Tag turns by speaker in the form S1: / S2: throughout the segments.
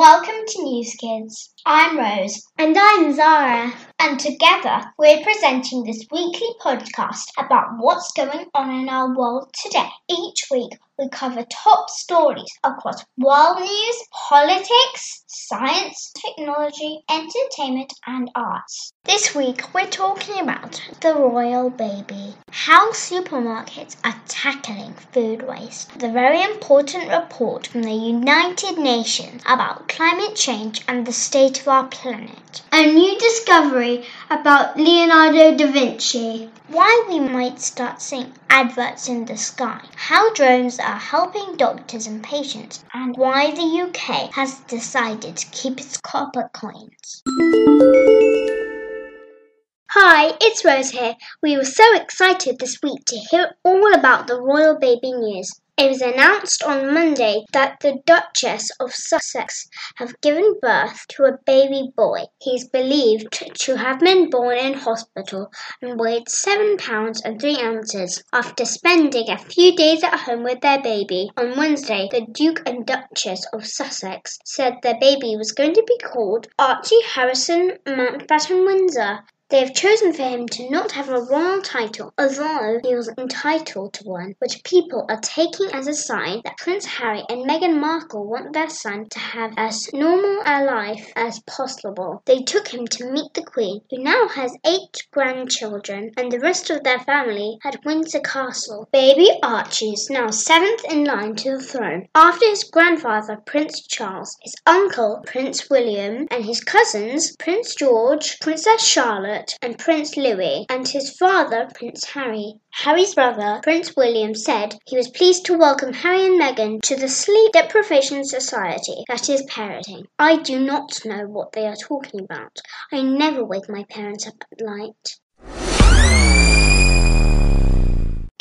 S1: Welcome to NewzKidz. I'm Rose.
S2: And I'm Zara.
S1: And together we're presenting this weekly podcast about what's going on in our world today. Each week we cover top stories across world news, politics, science, technology, entertainment, and arts. This week we're talking about the royal baby, how supermarkets are tackling food waste, the very important report from the United Nations about climate change and the state of our planet,
S2: a new discovery about Leonardo da Vinci,
S1: why we might start seeing adverts in the sky, how drones are helping doctors and patients, and why the UK has decided to keep its copper coins.
S2: Hi, it's Rose here. We were so excited this week to hear all about the royal baby news. It was announced on Monday that the Duchess of Sussex have given birth to a baby boy. He is believed to have been born in hospital and weighed seven pounds and three ounces. After spending a few days at home with their baby, on Wednesday, the Duke and Duchess of Sussex said their baby was going to be called Archie Harrison Mountbatten Windsor. They have chosen for him to not have a royal title, although he was entitled to one, which people are taking as a sign that Prince Harry and Meghan Markle want their son to have as normal a life as possible. They took him to meet the Queen, who now has eight grandchildren, and the rest of their family at Windsor Castle. Baby Archie is now seventh in line to the throne, after his grandfather Prince Charles, his uncle Prince William, and his cousins Prince George, Princess Charlotte, and Prince Louis, and his father, Prince Harry. Harry's brother, Prince William, said he was pleased to welcome Harry and Meghan to the Sleep Deprivation Society that is parenting. I do not know what they are talking about. I never wake my parents up at night.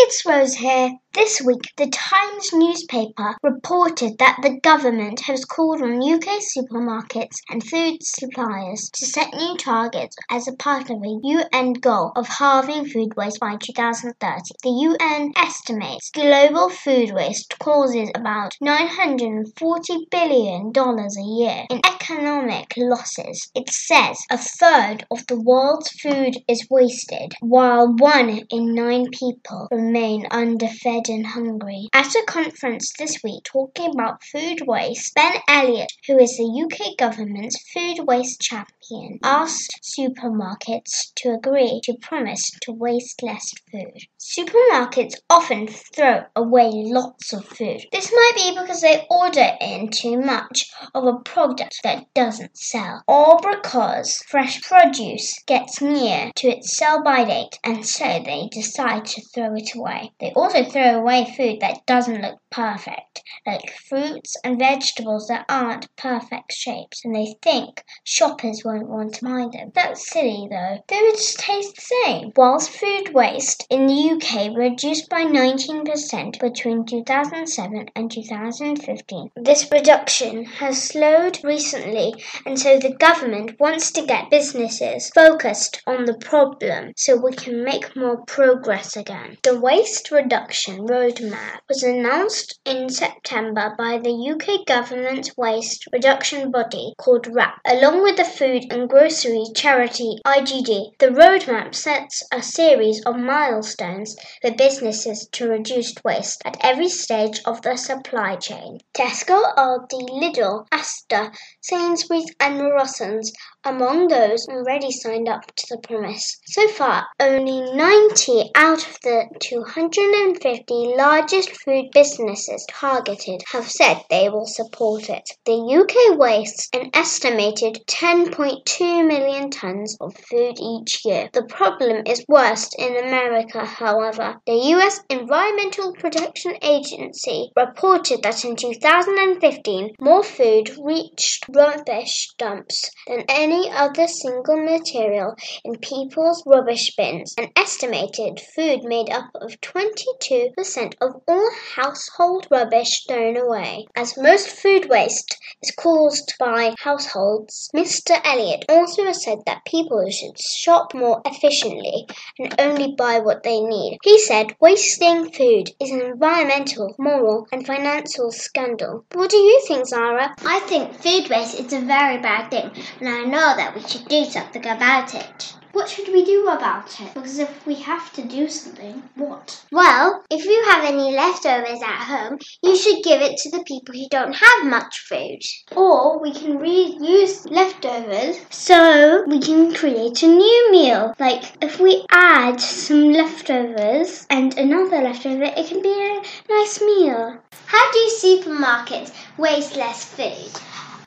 S1: It's Rose here. This week, the Times newspaper reported that the government has called on UK supermarkets and food suppliers to set new targets as a part of a UN goal of halving food waste by 2030. The UN estimates global food waste causes about $940 billion a year in economic losses. It says a third of the world's food is wasted, while one in nine people remain underfed and hungry. At a conference this week talking about food waste, Ben Elliott, who is the UK government's food waste champion, asked supermarkets to agree to promise to waste less food. Supermarkets often throw away lots of food. This might be because they order in too much of a product that doesn't sell, or because fresh produce gets near to its sell by date and so they decide to throw it away. They also throw away food that doesn't look perfect, like fruits and vegetables that aren't perfect shapes, and they think shoppers won't want to buy them. That's silly though. They would just taste the same. Whilst food waste in the UK reduced by 19% between 2007 and 2015, this reduction has slowed recently, and so the government wants to get businesses focused on the problem so we can make more progress again. The waste reduction roadmap was announced in September by the UK government's waste reduction body called WRAP, along with the food and grocery charity IGD. The roadmap sets a series of milestones for businesses to reduce waste at every stage of the supply chain. Tesco, Aldi, Lidl, Asda, Sainsbury's, and Morrisons among those already signed up to the promise. So far, only 90 out of the 250 largest food businesses targeted have said they will support it. The UK wastes an estimated 10.2 million tons of food each year. The problem is worst in America, however. The US Environmental Protection Agency reported that in 2015, more food reached rubbish dumps than any any other single material in people's rubbish bins. An estimated food made up of 22% of all household household rubbish thrown away. As most food waste is caused by households, Mr. Elliott also said that people should shop more efficiently and only buy what they need. He said wasting food is an environmental, moral, and financial scandal. What do you think, Zara?
S2: I think food waste is a very bad thing, and I know that we should do something about it.
S1: What should we do about it? Because if we have to do something, what?
S2: Well, if you have any leftovers at home, you should give it to the people who don't have much food.
S1: Or we can reuse leftovers so we can create a new meal. Like if we add some leftovers and another leftover, it can be a nice meal.
S2: How do supermarkets waste less food?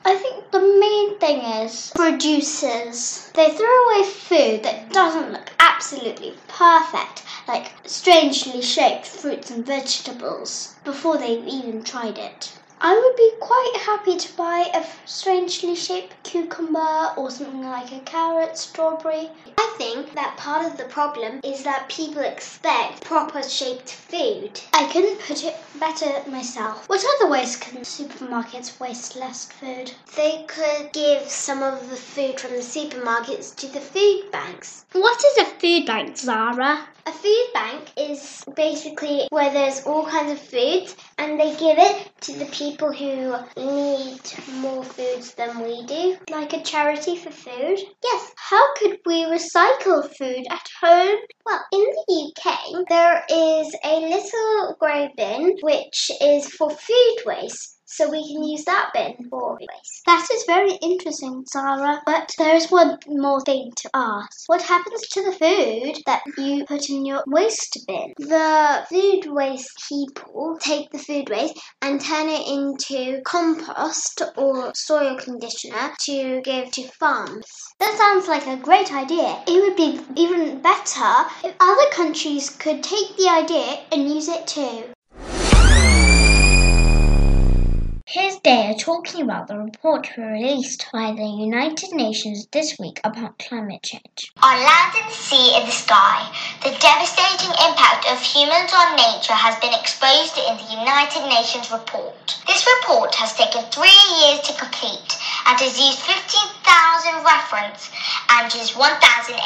S1: I think the main thing is producers. They throw away food that doesn't look absolutely perfect, like strangely shaped fruits and vegetables, before they've even tried it. I would be quite happy to buy a strangely shaped cucumber or something like a carrot, strawberry.
S2: I think that part of the problem is that people expect proper shaped food.
S1: I couldn't put it better myself. What other ways can supermarkets waste less food?
S2: They could give some of the food from the supermarkets to the food banks.
S1: What is a food bank, Zara?
S2: A food bank is basically where there's all kinds of foods and they give it to the people who need more foods than we do.
S1: Like a charity for food?
S2: Yes.
S1: How could we recycle food at home?
S2: Well, in the UK, there is a little grey bin which is for food waste so we can use that bin for waste.
S1: That is very interesting, Zara. But there is one more thing to ask. What happens to the food that you put in your waste bin?
S2: The food waste people take the food waste and turn it into compost or soil conditioner to give to farms.
S1: That sounds like a great idea. It would be even better if other countries could take the idea and use it too. Here's are talking about the report released by the United Nations this week about climate change.
S3: On land and sea in the sky, the devastating impact of humans on nature has been exposed in the United Nations report. This report has taken three years to complete and has used 15,000 reference and is 1,800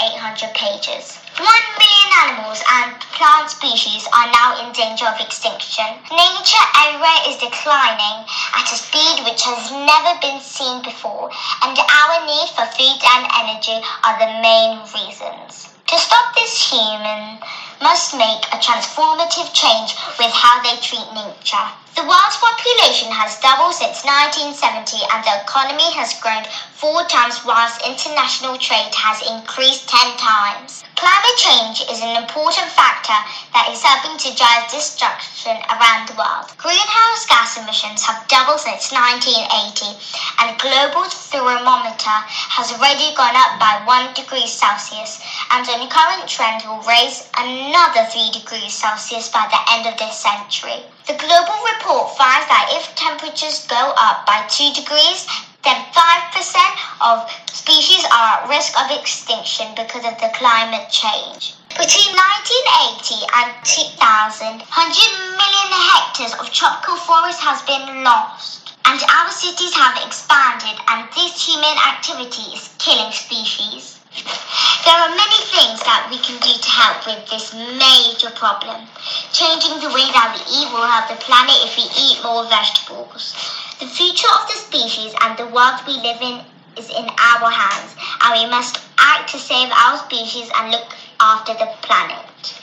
S3: pages. One million animals and plant species are now in danger of extinction. Nature everywhere is declining at a speed which has never been seen before, and our need for food and energy are the main reasons. To stop this, human must make a transformative change with how they treat nature. The world's population has doubled since 1970 and the economy has grown four times whilst international trade has increased 10 times. Climate change is an important factor that is helping to drive destruction around the world. Greenhouse emissions have doubled since 1980 and global thermometer has already gone up by 1 degree Celsius and the current trend will raise another 3 degrees Celsius by the end of this century. The global report finds that if temperatures go up by 2 degrees, then 5% of species are at risk of extinction because of the climate change. Between 1980 and 2000, 100 million hectares of tropical forest has been lost. And our cities have expanded and this human activity is killing species. There are many things that we can do to help with this major problem. Changing the way that we eat will help the planet if we eat more vegetables. The future of the species and the world we live in is in our hands, and we must act to save our species and look after the planet.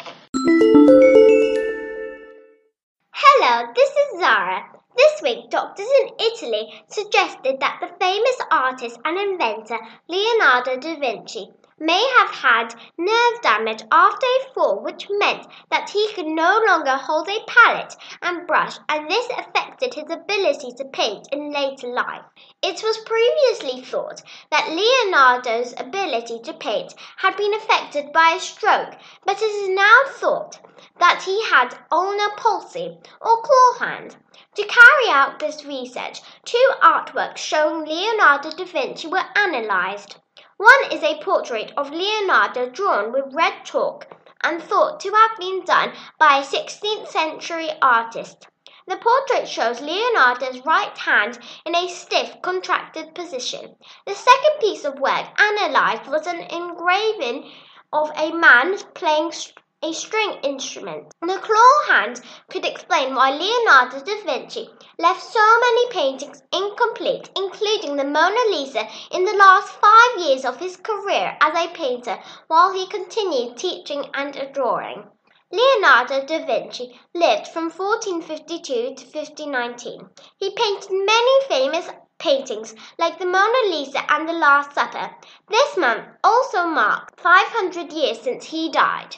S2: Hello, this is Zara. This week, doctors in Italy suggested that the famous artist and inventor Leonardo da Vinci may have had nerve damage after a fall, which meant that he could no longer hold a palette and brush, and this affected his ability to paint in later life. It was previously thought that Leonardo's ability to paint had been affected by a stroke, but it is now thought that he had ulnar palsy or claw hand. To carry out this research, two artworks showing Leonardo da Vinci were analysed. One is a portrait of Leonardo drawn with red chalk and thought to have been done by a 16th century artist. The portrait shows Leonardo's right hand in a stiff, contracted position. The second piece of work analyzed was an engraving of a man playing a string instrument. The claw hand could explain why Leonardo da Vinci left so many paintings incomplete, including the Mona Lisa, in the last five years of his career as a painter while he continued teaching and drawing. Leonardo da Vinci lived from 1452 to 1519. He painted many famous paintings like the Mona Lisa and the Last Supper. This month also marks 500 years since he died.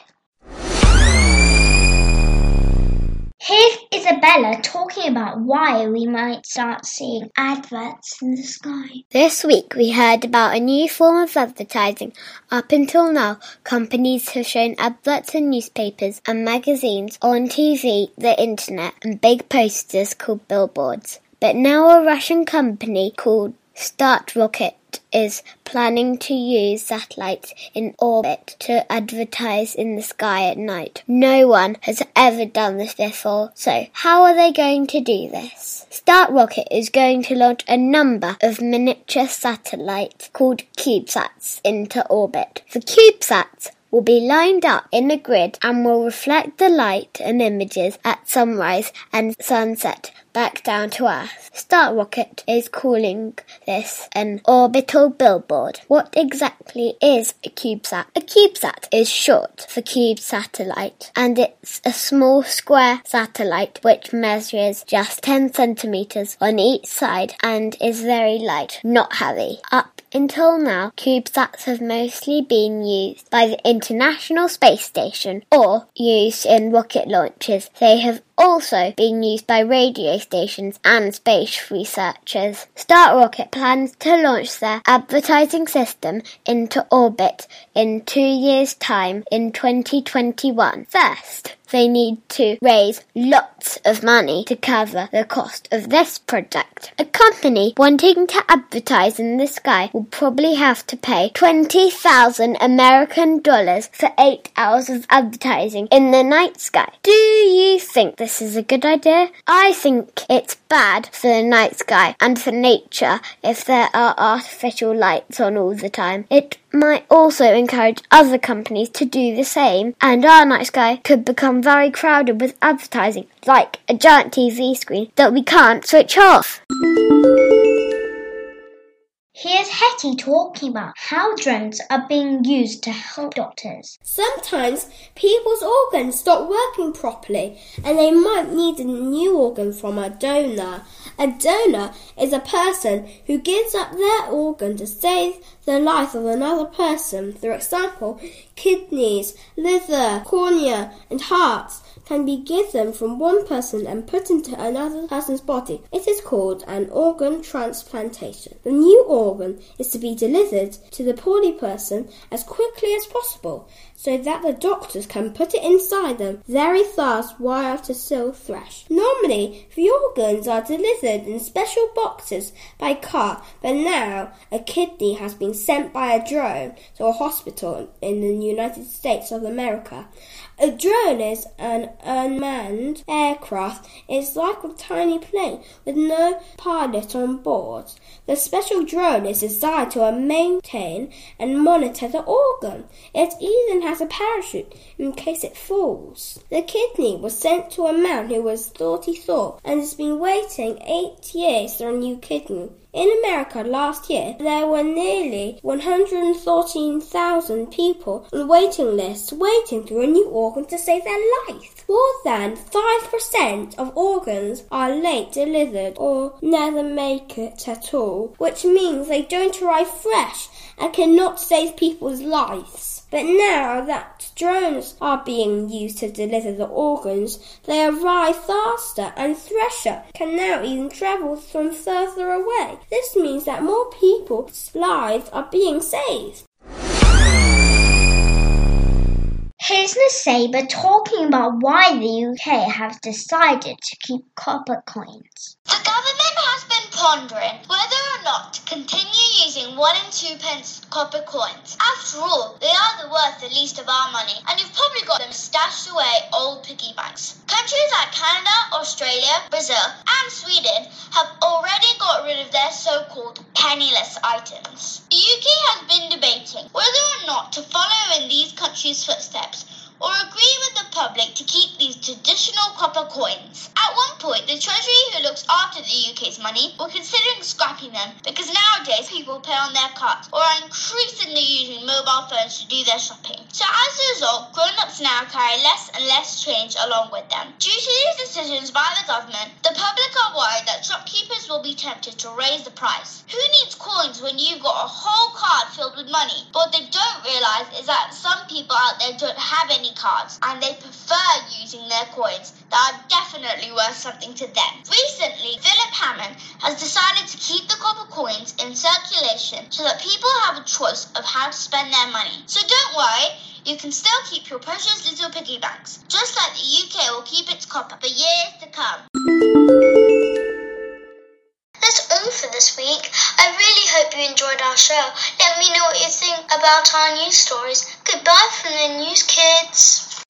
S1: Here's Isabella talking about why we might start seeing adverts in the sky.
S4: This week we heard about a new form of advertising. Up until now, companies have shown adverts in newspapers and magazines, on TV, the internet, and big posters called billboards. But now a Russian company called Start Rocket is planning to use satellites in orbit to advertise in the sky at night. No one has ever done this before, so how are they going to do this? Start Rocket is going to launch a number of miniature satellites called CubeSats into orbit. The CubeSats will be lined up in a grid and will reflect the light and images at sunrise and sunset back down to Earth. Start Rocket is calling this an orbital billboard. What exactly is a CubeSat? A CubeSat is short for Cube Satellite, and it's a small square satellite which measures just 10 centimeters on each side and is very light, not heavy. Up until now, CubeSats have mostly been used by the International Space Station or used in rocket launches. They have also been used by radio stations and space researchers. Start Rocket plans to launch their advertising system into orbit in two years' time in 2021. First, they need to raise lots of money to cover the cost of this project. A company wanting to advertise in the sky will probably have to pay 20,000 American dollars for 8 hours of advertising in the night sky. Do you think this is a good idea? I think it's bad for the night sky and for nature if there are artificial lights on all the time. It might also encourage other companies to do the same, and our night sky could become very crowded with advertising, like a giant TV screen that we can't switch off.
S1: Here's Hetty talking about how drones are being used to help doctors.
S5: Sometimes people's organs stop working properly and they might need a new organ from a donor. A donor is a person who gives up their organ to save the life of another person. For example, kidneys, liver, cornea, and hearts can be given from one person and put into another person's body. It is called an organ transplantation. The new organ is to be delivered to the poorly person as quickly as possible so that the doctors can put it inside them very fast while is still fresh. Normally, the organs are delivered in special boxes by car, but now a kidney has been sent by a drone to a hospital in the United States of America. A drone is an unmanned aircraft. It's like a tiny plane with no pilot on board. The special drone is designed to maintain and monitor the organ. It even has a parachute in case it falls. The kidney was sent to a man who was 34 and has been waiting eight years for a new kidney. In America last year, there were nearly 113,000 people on waiting lists waiting for a new organ to save their life. More than 5% of organs are late delivered or never make it at all, which means they don't arrive fresh and cannot save people's lives. But now that drones are being used to deliver the organs, they arrive faster and Thresher can now even travel from further away. This means that more people's lives are being saved.
S1: Here's Nasaber talking about why the UK have decided to keep copper coins.
S6: The government has been pondering whether or not to continue using one and two pence copper coins. After all, they are the worth the least of our money, and you've probably got them stashed away old piggy banks. Countries like Canada, Australia, Brazil, and Sweden have already got rid of their so-called penniless items. The UK has been debating whether or not to follow in these countries' footsteps steps or agree with the public to keep these traditional copper coins. At one point, the Treasury, who looks after the UK's money, were considering scrapping them because nowadays people pay on their cards or are increasingly using mobile phones to do their shopping. So as a result, grown-ups now carry less and less change along with them. Due to these decisions by the government, the public are worried that shopkeepers will be tempted to raise the price. Who needs coins when you've got a whole card filled with money? But what they don't realise is that some people out there don't have any cards and they prefer using their coins that are definitely worth something to them. Recently, Philip Hammond has decided to keep the copper coins in circulation so that people have a choice of how to spend their money. So don't worry, you can still keep your precious little piggy banks, just like the UK will keep its copper for years to come.
S1: You enjoyed our show. Let me know what you think about our news stories. Goodbye from the NewzKidz.